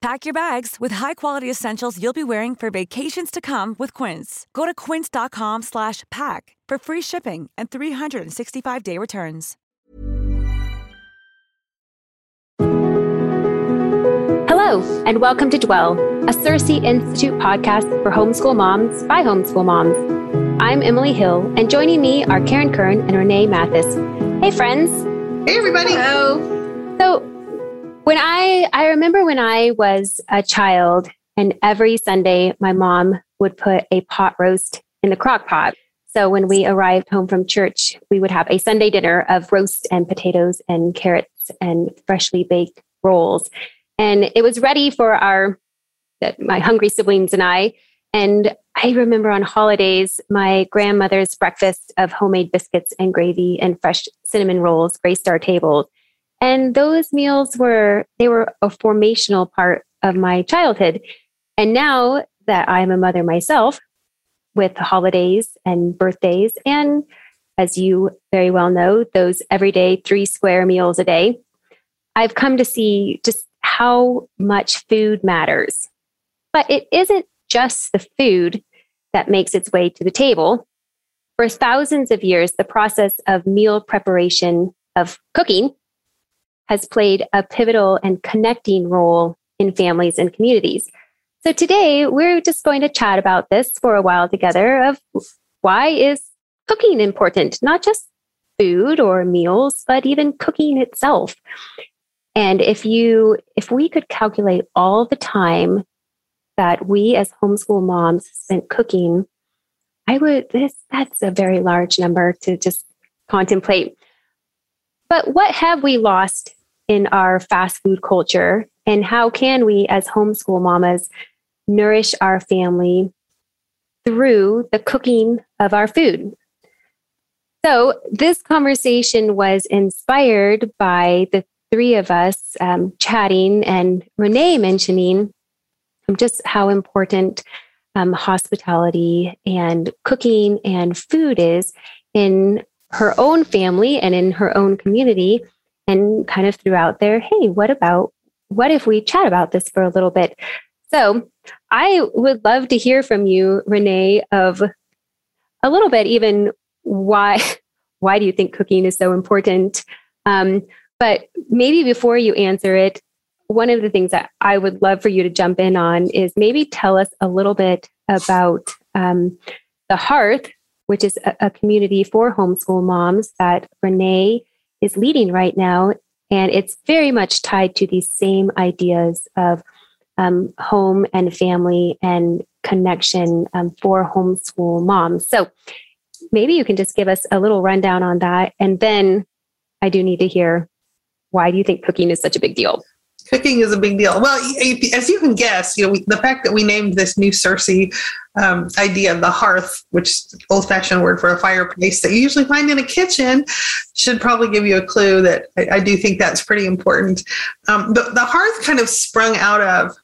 Pack your bags with high-quality essentials you'll be wearing for vacations to come with Quince. Go to quince.com slash pack for free shipping and 365-day returns. Hello, and welcome to Dwell, a Circe Institute podcast for homeschool moms by homeschool moms. I'm Emily Hill, and joining me are Karen Kern and Renee Mathis. Hey, friends. Hey, everybody. Hello. So, when I I remember when I was a child and every Sunday my mom would put a pot roast in the crock pot. So when we arrived home from church, we would have a Sunday dinner of roast and potatoes and carrots and freshly baked rolls. And it was ready for our my hungry siblings and I. And I remember on holidays, my grandmother's breakfast of homemade biscuits and gravy and fresh cinnamon rolls graced our tables. And those meals were, they were a formational part of my childhood. And now that I'm a mother myself, with holidays and birthdays, and as you very well know, those everyday three square meals a day, I've come to see just how much food matters. But it isn't just the food that makes its way to the table. For thousands of years, the process of meal preparation, of cooking, has played a pivotal and connecting role in families and communities. So today we're just going to chat about this for a while together of why is cooking important, not just food or meals, but even cooking itself. And if you if we could calculate all the time that we as homeschool moms spent cooking, I would this that's a very large number to just contemplate. But what have we lost in our fast food culture? And how can we, as homeschool mamas, nourish our family through the cooking of our food? So, this conversation was inspired by the three of us um, chatting and Renee mentioning just how important um, hospitality and cooking and food is in her own family and in her own community and kind of threw out there, hey, what about, what if we chat about this for a little bit? So I would love to hear from you, Renee, of a little bit even why, why do you think cooking is so important? Um, but maybe before you answer it, one of the things that I would love for you to jump in on is maybe tell us a little bit about um, the Hearth, which is a, a, community for homeschool moms that Renee is leading right now. And it's very much tied to these same ideas of um, home and family and connection um, for homeschool moms. So maybe you can just give us a little rundown on that. And then I do need to hear why do you think cooking is such a big deal? Cooking is a big deal. Well, as you can guess, you know we, the fact that we named this new Circe um, idea the hearth, which is an old-fashioned word for a fireplace that you usually find in a kitchen, should probably give you a clue that I, I do think that's pretty important. Um, the hearth kind of sprung out of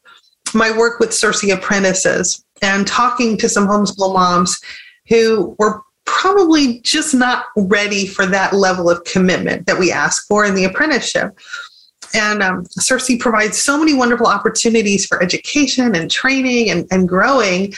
my work with Circe apprentices and talking to some homeschool moms who were probably just not ready for that level of commitment that we ask for in the apprenticeship. And um, Circe provides so many wonderful opportunities for education and training and, and growing,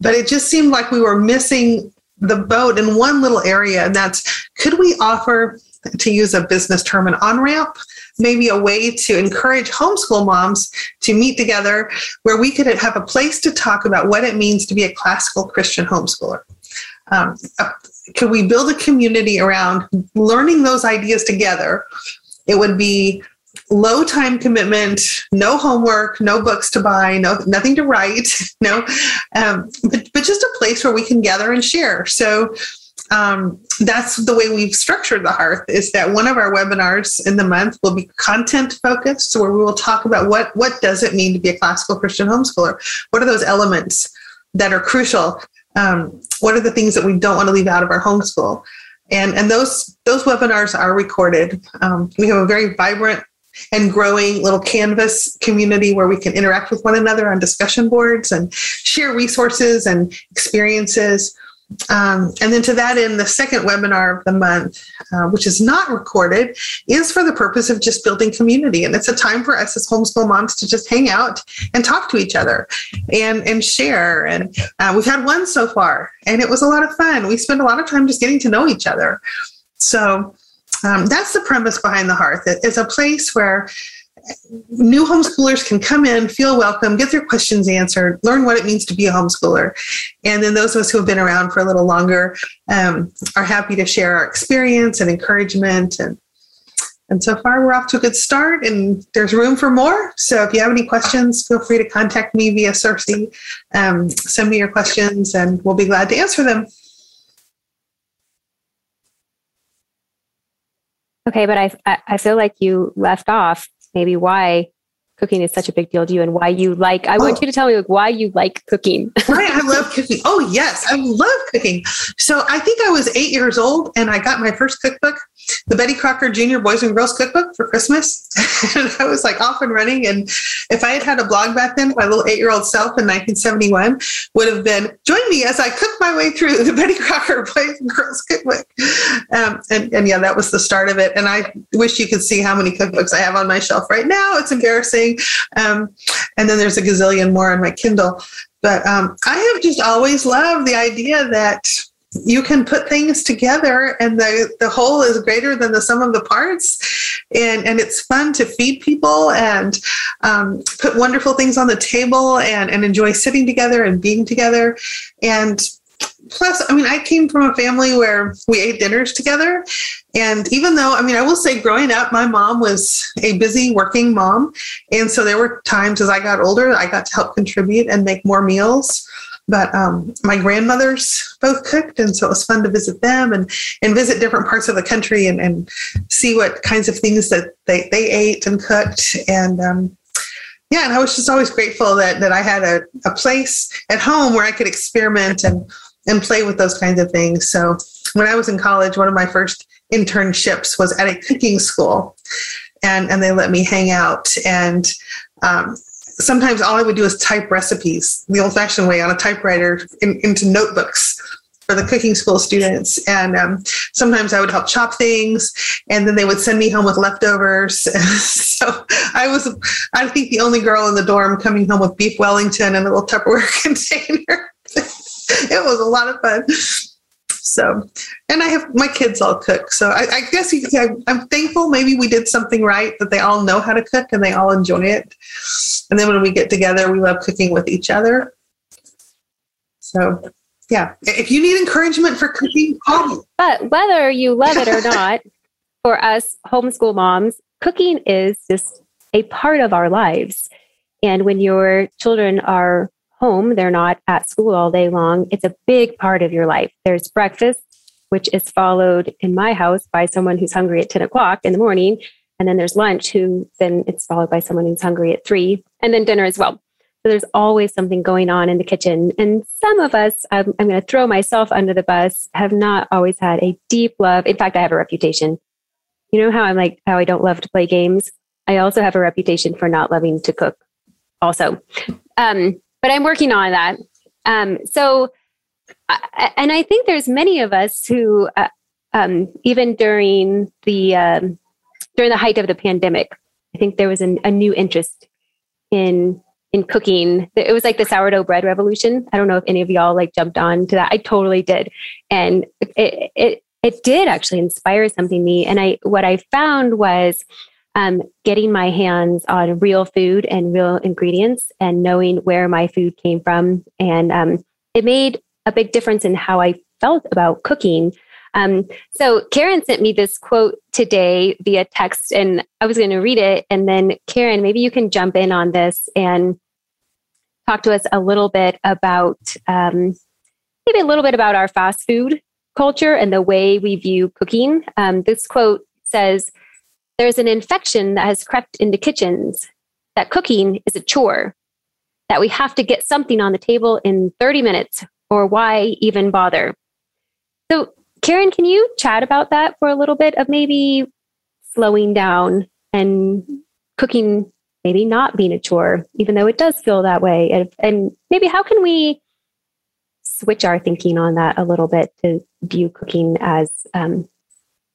but it just seemed like we were missing the boat in one little area, and that's could we offer, to use a business term, an on ramp? Maybe a way to encourage homeschool moms to meet together where we could have a place to talk about what it means to be a classical Christian homeschooler. Um, uh, could we build a community around learning those ideas together? It would be low time commitment, no homework, no books to buy, no nothing to write, no, um, but, but just a place where we can gather and share. So um, that's the way we've structured the hearth is that one of our webinars in the month will be content focused where we will talk about what what does it mean to be a classical christian homeschooler what are those elements that are crucial um, what are the things that we don't want to leave out of our homeschool And, and those, those webinars are recorded. Um, we have a very vibrant and growing little canvas community where we can interact with one another on discussion boards and share resources and experiences. Um, and then to that end, the second webinar of the month, uh, which is not recorded, is for the purpose of just building community. And it's a time for us as homeschool moms to just hang out and talk to each other and, and share. And uh, we've had one so far, and it was a lot of fun. We spent a lot of time just getting to know each other. So um, that's the premise behind the Hearth. It's a place where new homeschoolers can come in, feel welcome, get their questions answered, learn what it means to be a homeschooler. And then those of us who have been around for a little longer um, are happy to share our experience and encouragement. And, and so far, we're off to a good start, and there's room for more. So if you have any questions, feel free to contact me via Circe. Um, send me your questions, and we'll be glad to answer them. Okay, but I I feel like you left off maybe why cooking is such a big deal to you and why you like i oh. want you to tell me like, why you like cooking right i love cooking oh yes i love cooking so i think i was eight years old and i got my first cookbook the Betty Crocker Junior Boys and Girls Cookbook for Christmas. and I was like off and running. And if I had had a blog back then, my little eight year old self in 1971 would have been, join me as I cook my way through the Betty Crocker Boys and Girls Cookbook. Um, and, and yeah, that was the start of it. And I wish you could see how many cookbooks I have on my shelf right now. It's embarrassing. Um, and then there's a gazillion more on my Kindle. But um, I have just always loved the idea that you can put things together and the, the whole is greater than the sum of the parts. And, and it's fun to feed people and um, put wonderful things on the table and, and enjoy sitting together and being together. And plus i mean i came from a family where we ate dinners together and even though i mean i will say growing up my mom was a busy working mom and so there were times as i got older i got to help contribute and make more meals but um, my grandmothers both cooked, and so it was fun to visit them and and visit different parts of the country and, and see what kinds of things that they, they ate and cooked. And um, yeah, and I was just always grateful that that I had a, a place at home where I could experiment and and play with those kinds of things. So when I was in college, one of my first internships was at a cooking school, and and they let me hang out and um, sometimes all I would do is type recipes the old fashioned way on a typewriter in, into notebooks for the cooking school students. And um, sometimes I would help chop things, and then they would send me home with leftovers. so I was, I think, the only girl in the dorm coming home with beef Wellington in a little Tupperware container. it was a lot of fun. So, and I have my kids all cook. So I, I guess you, I, I'm thankful maybe we did something right that they all know how to cook and they all enjoy it. And then when we get together, we love cooking with each other. So, yeah, if you need encouragement for cooking, call me. But whether you love it or not, for us homeschool moms, cooking is just a part of our lives. And when your children are home, they're not at school all day long. It's a big part of your life. There's breakfast, which is followed in my house by someone who's hungry at 10 o'clock in the morning. And then there's lunch, who then it's followed by someone who's hungry at three, and then dinner as well. So there's always something going on in the kitchen. And some of us, I'm, I'm going to throw myself under the bus, have not always had a deep love. In fact, I have a reputation. You know how I'm like, how I don't love to play games? I also have a reputation for not loving to cook, also. Um, but I'm working on that. Um, so, and I think there's many of us who, uh, um, even during the um, during the height of the pandemic, I think there was an, a new interest in in cooking. It was like the sourdough bread revolution. I don't know if any of y'all like jumped on to that. I totally did, and it it it did actually inspire something in me. And I what I found was um, getting my hands on real food and real ingredients and knowing where my food came from. And um, it made a big difference in how I felt about cooking. Um, so Karen sent me this quote today via text, and I was going to read it. And then, Karen, maybe you can jump in on this and talk to us a little bit about um, maybe a little bit about our fast food culture and the way we view cooking. Um, this quote says, there's an infection that has crept into kitchens that cooking is a chore, that we have to get something on the table in 30 minutes, or why even bother? So, Karen, can you chat about that for a little bit of maybe slowing down and cooking maybe not being a chore, even though it does feel that way? And, maybe how can we switch our thinking on that a little bit to view cooking as um,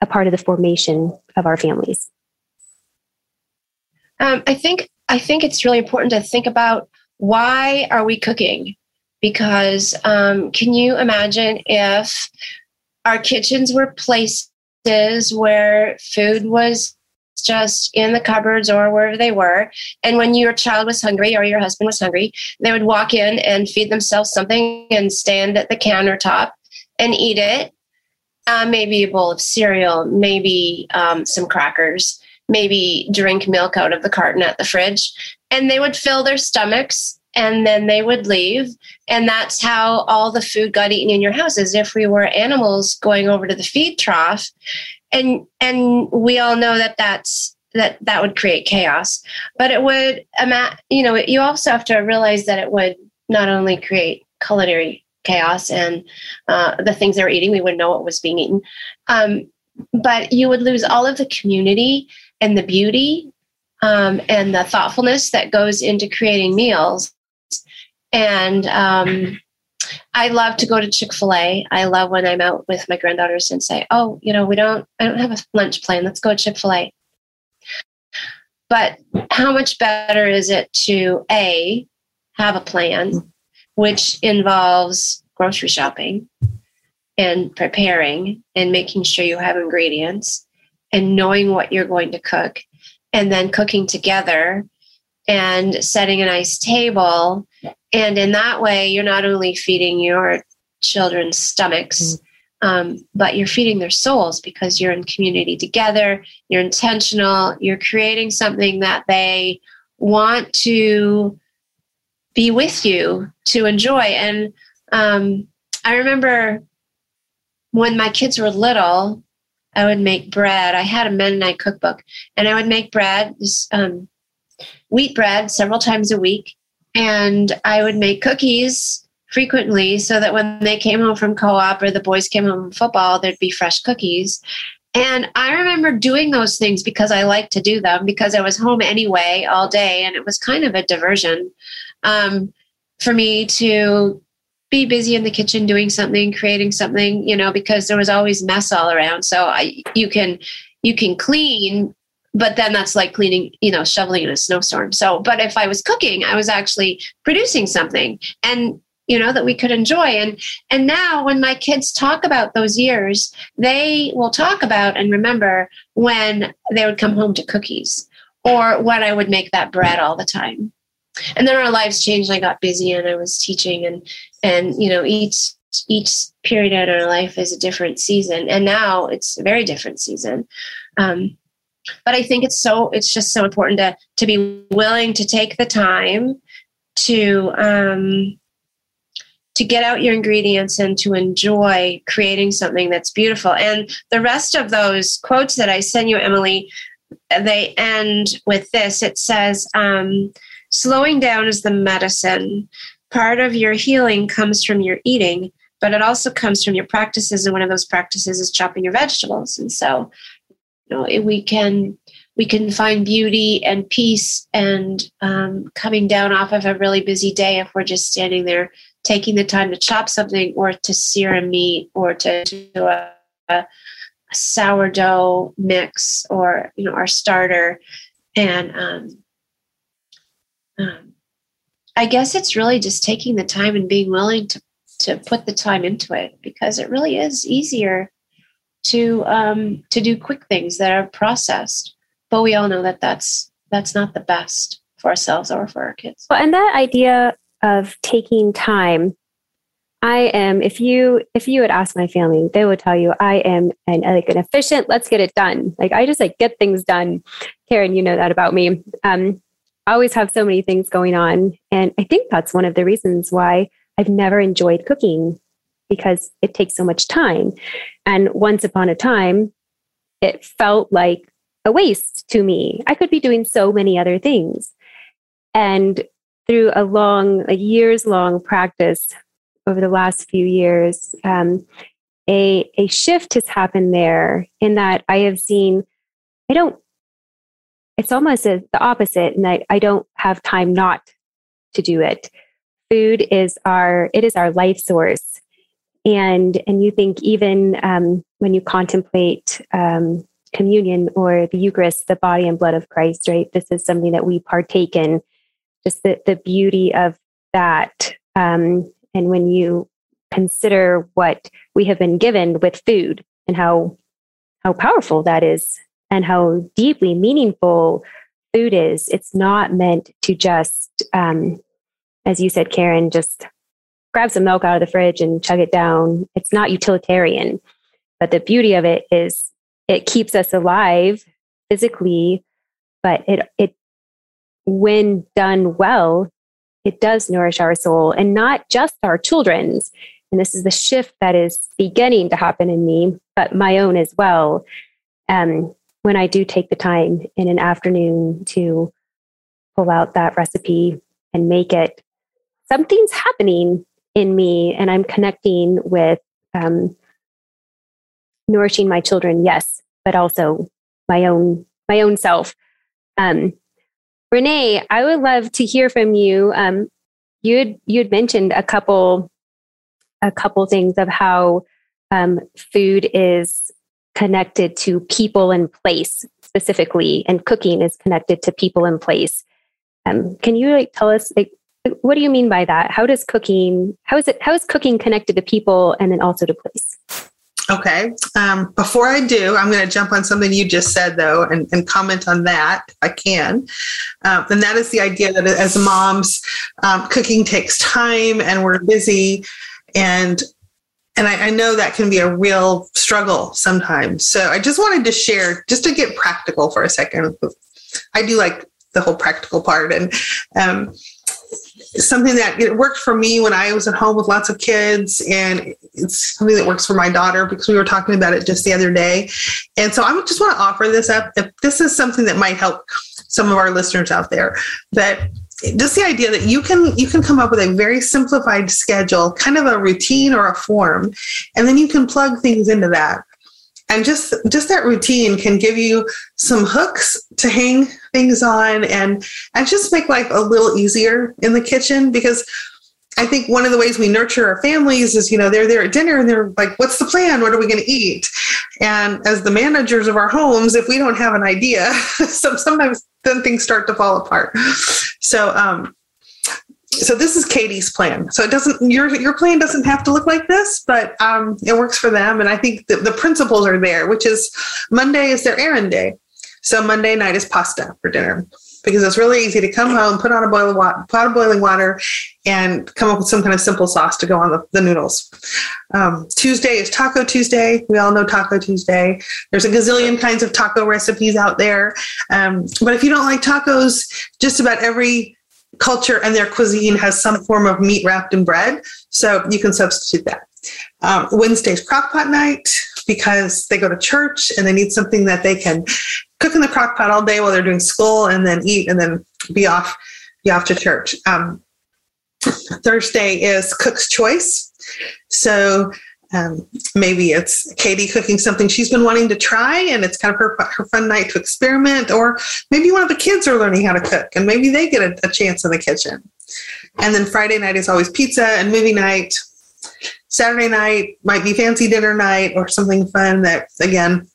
a part of the formation of our families? Um, I think I think it's really important to think about why are we cooking? Because um, can you imagine if our kitchens were places where food was just in the cupboards or wherever they were. And when your child was hungry or your husband was hungry, they would walk in and feed themselves something and stand at the countertop and eat it. Uh, maybe a bowl of cereal, maybe um, some crackers, maybe drink milk out of the carton at the fridge. And they would fill their stomachs and then they would leave. And that's how all the food got eaten in your house, as if we were animals going over to the feed trough and and we all know that that's that that would create chaos but it would you know you also have to realize that it would not only create culinary chaos and uh, the things they were eating we wouldn't know what was being eaten um, but you would lose all of the community and the beauty um, and the thoughtfulness that goes into creating meals and um, I love to go to Chick fil A. I love when I'm out with my granddaughters and say, oh, you know, we don't, I don't have a lunch plan. Let's go to Chick fil A. But how much better is it to A, have a plan, which involves grocery shopping and preparing and making sure you have ingredients and knowing what you're going to cook and then cooking together and setting a nice table. And in that way, you're not only feeding your children's stomachs, mm-hmm. um, but you're feeding their souls because you're in community together, you're intentional, you're creating something that they want to be with you to enjoy. And um, I remember when my kids were little, I would make bread. I had a Mennonite cookbook, and I would make bread. This um, wheat bread several times a week. And I would make cookies frequently so that when they came home from co op or the boys came home from football, there'd be fresh cookies. And I remember doing those things because I liked to do them because I was home anyway all day and it was kind of a diversion um, for me to be busy in the kitchen doing something, creating something, you know, because there was always mess all around. So I, you can you can clean but then that's like cleaning you know shoveling in a snowstorm. So but if i was cooking i was actually producing something and you know that we could enjoy. And and now when my kids talk about those years they will talk about and remember when they would come home to cookies or when i would make that bread all the time and then our lives changed. I got busy and i was teaching and and you know each each period out of our life is a different season. And now it's a very different season. Um, but i think it's so it's just so important to to be willing to take the time to um to get out your ingredients and to enjoy creating something that's beautiful. And the rest of those quotes that i send you emily they end with this. It says um, slowing down is the medicine. Part of your healing comes from your eating but it also comes from your practices and one of those practices is chopping your vegetables. And so you know we can we can find beauty and peace and um, coming down off of a really busy day if we're just standing there taking the time to chop something or to sear a meat or to do a, a sourdough mix or you know our starter. And um, i guess it's really just taking the time and being willing to to put the time into it because it really is easier to um, to do quick things that are processed. But we all know that that's that's not the best for ourselves or for our kids. Well, and that idea of taking time, I am. If you if you would ask my family, they would tell you I am an like an efficient. Let's get it done. Like I just like get things done. Karen, you know that about me. Um, I always have so many things going on, and I think that's one of the reasons why I've never enjoyed cooking because it takes so much time. And once upon a time, it felt like a waste to me. I could be doing so many other things. And through a long, a years long practice over the last few years, um, a, a shift has happened there in that I have seen, I don't, it's almost a, the opposite, and I, I don't have time not to do it. Food is our, it is our life source. And, and you think even um, when you contemplate um, communion or the Eucharist, the body and blood of Christ, right? This is something that we partake in, just the, the beauty of that. Um, and when you consider what we have been given with food and how how powerful that is and how deeply meaningful food is it's not meant to just um, as you said karen just grab some milk out of the fridge and chug it down it's not utilitarian but the beauty of it is it keeps us alive physically but it it when done well it does nourish our soul and not just our children's and this is the shift that is beginning to happen in me, but my own as well. Um, when I do take the time in an afternoon to pull out that recipe and make it, something's happening in me, and I'm connecting with um, nourishing my children, yes, but also my own my own self. Um, Renee, I would love to hear from you. Um, you'd you had mentioned a couple a couple things of how um, food is connected to people and place specifically, and cooking is connected to people and place. Um, can you like tell us like what do you mean by that? How does cooking how is it how is cooking connected to people and then also to place? Okay. Um, before I do, I'm going to jump on something you just said, though, and, and comment on that if I can. Um, and that is the idea that as moms, um, cooking takes time and we're busy and and I, I, know that can be a real struggle sometimes. So I just wanted to share, just to get practical for a second. I do like the whole practical part, and um, something that it worked for me when I was at home with lots of kids, and it's something that works for my daughter because we were talking about it just the other day. And so I just want to offer this up. If this is something that might help some of our listeners out there, that just the idea that you can you can come up with a very simplified schedule kind of a routine or a form and then you can plug things into that. And just just that routine can give you some hooks to hang things on and and just make life a little easier in the kitchen because I think one of the ways we nurture our families is, you know, they're there at dinner and they're like, what's the plan? What are we going to eat? And as the managers of our homes, if we don't have an idea, sometimes then things start to fall apart. So, um, so this is Katie's plan. So it doesn't your your plan doesn't have to look like this, but um, it works for them. And I think the, the principles are there, which is Monday is their errand day. So Monday night is pasta for dinner because it's really easy to come home, put on a boil of water, pot of boiling water, and come up with some kind of simple sauce to go on the, the noodles. Um, Tuesday is Taco Tuesday. We all know Taco Tuesday. There's a gazillion kinds of taco recipes out there. Um, but if you don't like tacos, just about every culture and their cuisine has some form of meat wrapped in bread. So you can substitute that. Um, Wednesday's crockpot night because they go to church and they need something that they can cook in the crock pot all day while they're doing school and then eat and then be off be off to church. Um, Thursday is cook's choice. So um, maybe it's Katie cooking something she's been wanting to try, and it's kind of her, her fun night to experiment. Or maybe one of the kids are learning how to cook, and maybe they get a, a chance in the kitchen. And then Friday night is always pizza and movie night. Saturday night might be fancy dinner night or something fun that, again,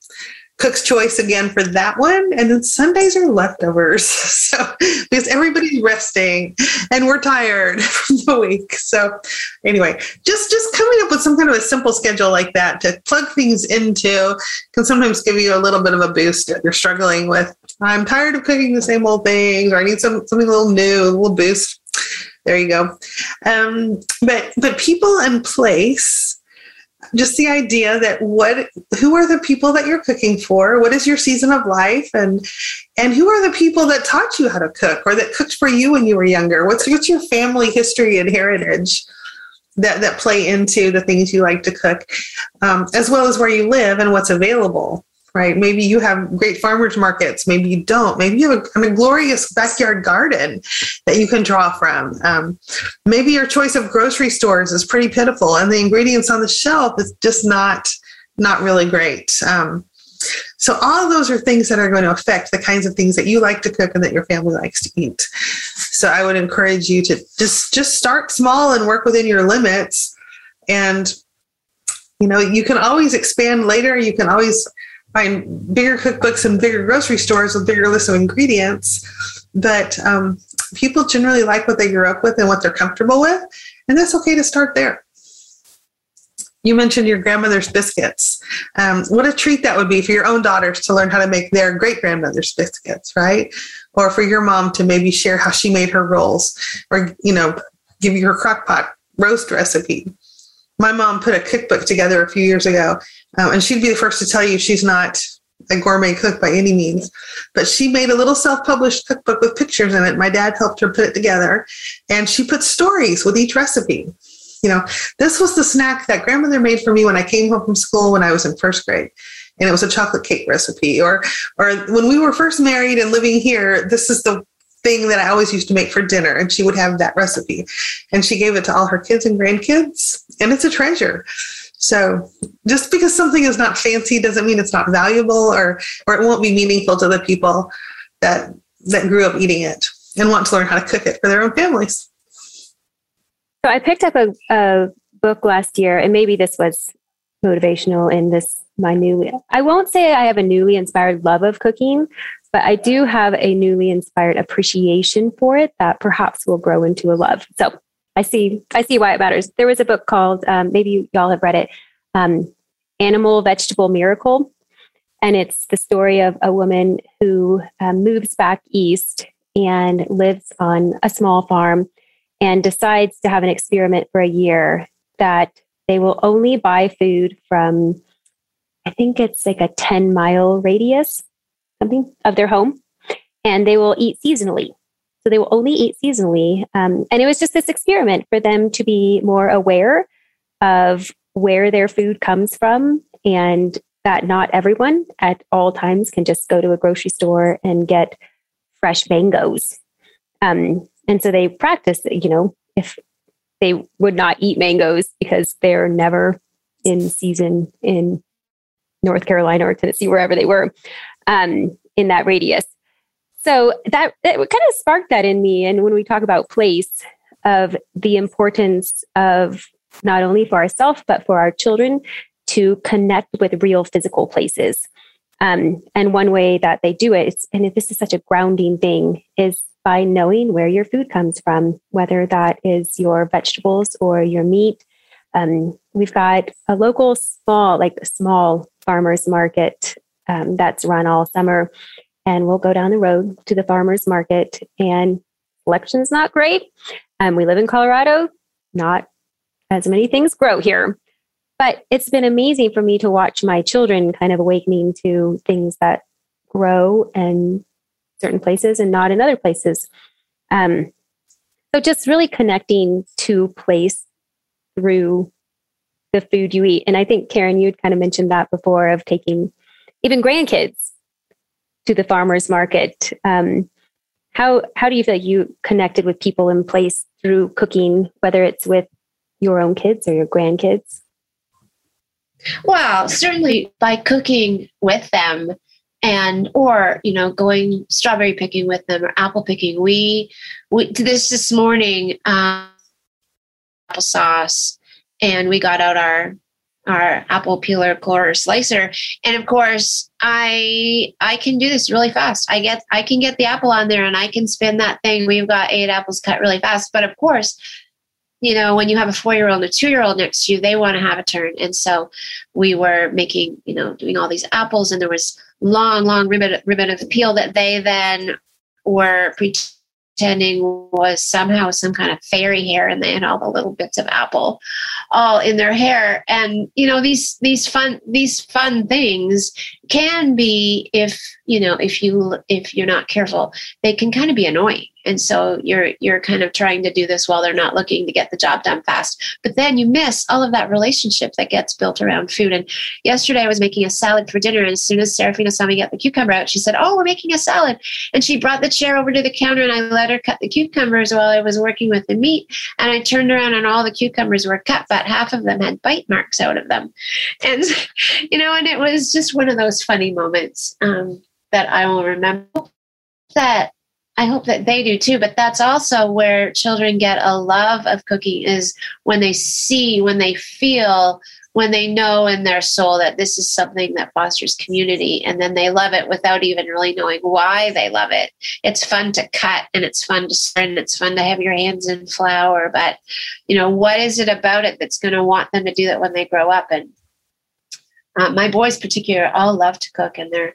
cook's choice again for that one. And then Sundays are leftovers. So because everybody's resting and we're tired from the week. So anyway, just just coming up with some kind of a simple schedule like that to plug things into can sometimes give you a little bit of a boost if you're struggling with I'm tired of cooking the same old things or I need some something a little new, a little boost. There you go. Um, but but people and place just the idea that what who are the people that you're cooking for? What is your season of life? And and who are the people that taught you how to cook or that cooked for you when you were younger? What's what's your family history and heritage that that play into the things you like to cook um, as well as where you live and what's available right? Maybe you have great farmers markets. Maybe you don't. Maybe you have a, a glorious backyard garden that you can draw from. Um, maybe your choice of grocery stores is pretty pitiful, and the ingredients on the shelf is just not not really great. Um, so all those are things that are going to affect the kinds of things that you like to cook and that your family likes to eat. So I would encourage you to just just start small and work within your limits and you know you can always expand later you can always find bigger cookbooks and bigger grocery stores with bigger lists of ingredients but um, people generally like what they grew up with and what they're comfortable with and that's okay to start there you mentioned your grandmother's biscuits. Um, what a treat that would be for your own daughters to learn how to make their great grandmother's biscuits, right? Or for your mom to maybe share how she made her rolls, or you know, give you her crock pot roast recipe. My mom put a cookbook together a few years ago, um, and she'd be the first to tell you she's not a gourmet cook by any means, but she made a little self-published cookbook with pictures in it. My dad helped her put it together, and she put stories with each recipe you know, this was the snack that grandmother made for me when I came home from school when I was in first grade. And it was a chocolate cake recipe. Or or when we were first married and living here, this is the thing that I always used to make for dinner. And she would have that recipe. And she gave it to all her kids and grandkids. And it's a treasure. So just because something is not fancy doesn't mean it's not valuable or or it won't be meaningful to the people that that grew up eating it and want to learn how to cook it for their own families. So I picked up a, a book last year, and maybe this was motivational in this my newly I won't say I have a newly inspired love of cooking, but I do have a newly inspired appreciation for it that perhaps will grow into a love. So I see I see why it matters. There was a book called um, maybe y'all have read it, um, Animal Vegetable Miracle, and it's the story of a woman who um, moves back east and lives on a small farm and decides to have an experiment for a year that they will only buy food from, I think it's like a 10 mile radius, something of their home, and they will eat seasonally. So they will only eat seasonally. Um, and it was just this experiment for them to be more aware of where their food comes from and that not everyone at all times can just go to a grocery store and get fresh mangoes. Um, and so they practice, you know, if they would not eat mangoes because they're never in season in North Carolina or Tennessee, wherever they were um, in that radius. So that, that kind of sparked that in me. And when we talk about place, of the importance of not only for ourselves, but for our children to connect with real physical places. Um, and one way that they do it, and this is such a grounding thing, is by knowing where your food comes from, whether that is your vegetables or your meat. Um, we've got a local small, like small farmers market um, that's run all summer. And we'll go down the road to the farmers market, and selection's not great. Um, we live in Colorado, not as many things grow here. But it's been amazing for me to watch my children kind of awakening to things that grow and certain places and not in other places. Um, so just really connecting to place through the food you eat. And I think Karen, you'd kind of mentioned that before of taking even grandkids to the farmers market. Um, how how do you feel like you connected with people in place through cooking, whether it's with your own kids or your grandkids? Well, certainly by cooking with them and or you know going strawberry picking with them or apple picking we we this this morning um, applesauce and we got out our our apple peeler core slicer. And of course i i can do this really fast. I get i can get the apple on there and i can spin that thing. We've got eight apples cut really fast. But of course you know, when you have a four year old and a two year old next to you, they want to have a turn. And so we were making, you know, doing all these apples, and there was long, long ribbon, ribbon of peel that they then were pretending was somehow some kind of fairy hair, and they had all the little bits of apple all in their hair. And you know, these these fun these fun things can be if you know if you if you're not careful they can kind of be annoying. And so you're you're kind of trying to do this while they're not looking to get the job done fast. But then you miss all of that relationship that gets built around food. And yesterday i was making a salad for dinner and as soon as Serafina saw me get the cucumber out she said oh we're making a salad. And she brought the chair over to the counter and i let her cut the cucumbers while i was working with the meat. And i turned around and all the cucumbers were cut but half of them had bite marks out of them. And you know and it was just one of those funny moments um, that i will remember that I hope that they do too. But that's also where children get a love of cooking is when they see, when they feel, when they know in their soul that this is something that fosters community and then they love it without even really knowing why they love it. It's fun to cut and it's fun to stir and it's fun to have your hands in flour. But, you know, what is it about it that's going to want them to do that when they grow up? And uh, my boys, particular, all love to cook and they're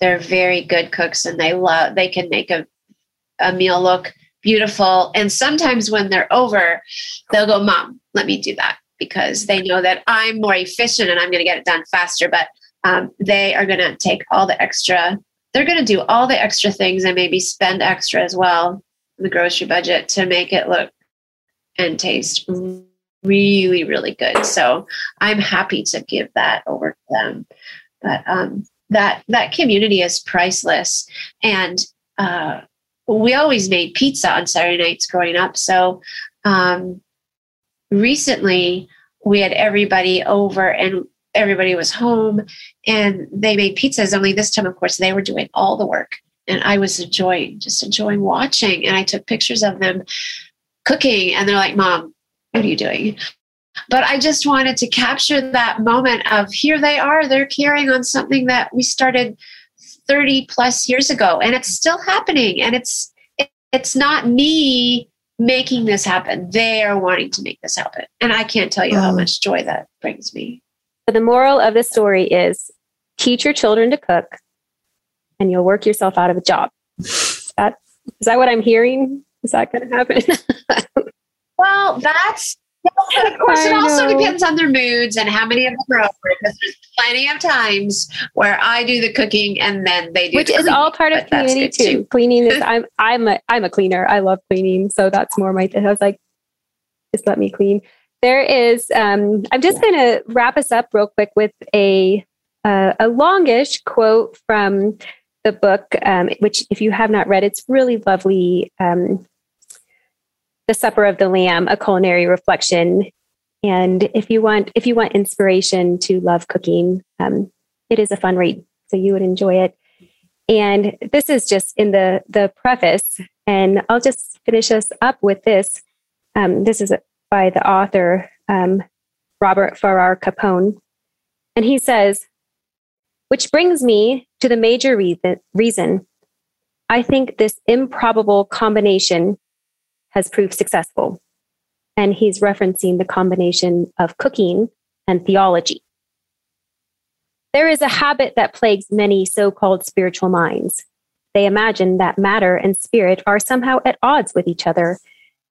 they're very good cooks and they love they can make a a meal look beautiful. And sometimes when they're over, they'll go, Mom, let me do that because they know that I'm more efficient and I'm going to get it done faster. But um, they are going to take all the extra, they're going to do all the extra things and maybe spend extra as well in the grocery budget to make it look and taste really, really good. So I'm happy to give that over to them. But um, that that community is priceless, and uh, we always made pizza on Saturday nights growing up. So um, recently we had everybody over and everybody was home and they made pizzas. Only this time, of course, they were doing all the work. And I was enjoying, just enjoying watching. And I took pictures of them cooking. And they're like, Mom, what are you doing? But I just wanted to capture that moment of here they are, they're carrying on something that we started 30 plus years ago and it's still happening and it's it's not me making this happen. They are wanting to make this happen. And i can't tell you how mm. much joy that brings me. But the moral of the story is teach your children to cook and you'll work yourself out of a job. That is that what i'm hearing? Is that going to happen well that's of course, it also depends on their moods and how many of them are over. Because there's plenty of times where I do the cooking and then they do, which is all part of community too. too. Cleaning is I'm I'm a I'm a cleaner. I love cleaning, so that's more my. I was like, just let me clean. There is. Um, I'm just going to wrap us up real quick with a uh, a longish quote from the book, um, which if you have not read, it's really lovely. Um, the Supper of the Lamb, a culinary reflection. And if you want, if you want inspiration to love cooking, um, it is a fun read, so you would enjoy it. And this is just in the the preface, and I'll just finish us up with this. Um, this is by the author um, Robert Farrar Capon, and he says, "Which brings me to the major reason. reason I think this improbable combination has proved successful. And he's referencing the combination of cooking and theology. There is a habit that plagues many so called spiritual minds. They imagine that matter and spirit are somehow at odds with each other,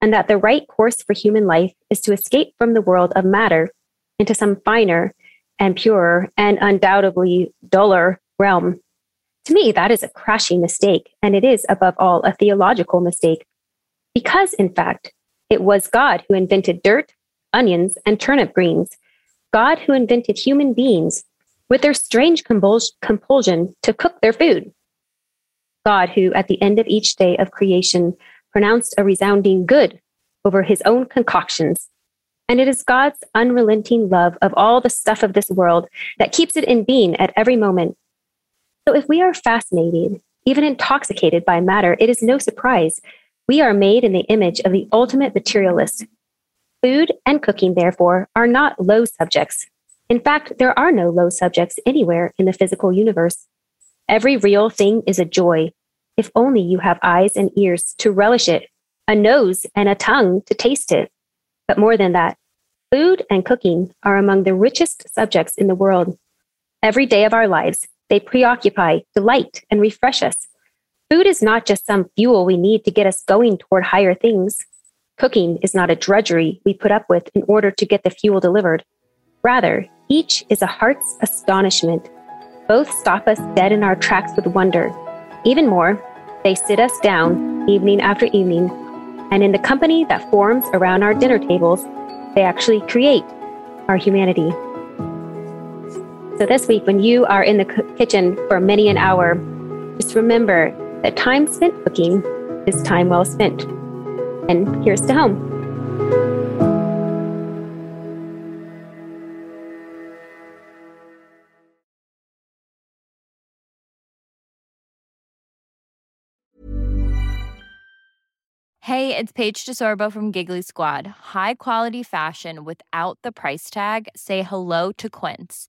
and that the right course for human life is to escape from the world of matter into some finer and purer and undoubtedly duller realm. To me, that is a crashing mistake, and it is, above all, a theological mistake because, in fact, it was God who invented dirt, onions, and turnip greens, God who invented human beings with their strange compulsion to cook their food. God who, at the end of each day of creation, pronounced a resounding good over his own concoctions. And it is God's unrelenting love of all the stuff of this world that keeps it in being at every moment. So if we are fascinated, even intoxicated by matter, it is no surprise we are made in the image of the ultimate materialist. Food and cooking, therefore, are not low subjects. In fact, there are no low subjects anywhere in the physical universe. Every real thing is a joy, if only you have eyes and ears to relish it, a nose and a tongue to taste it. But more than that, food and cooking are among the richest subjects in the world. Every day of our lives, they preoccupy, delight, and refresh us. Food is not just some fuel we need to get us going toward higher things. Cooking is not a drudgery we put up with in order to get the fuel delivered. Rather, each is a heart's astonishment, Both stop us dead in our tracks with wonder. Even more, they sit us down evening after evening, and in the company that forms around our dinner tables, they actually create our humanity. So, this week, when you are in the kitchen for many an hour, just remember that time spent cooking is time well spent. And here's to home. Hey, it's Paige DeSorbo from Giggly Squad. High quality fashion without the price tag? Say hello to Quince.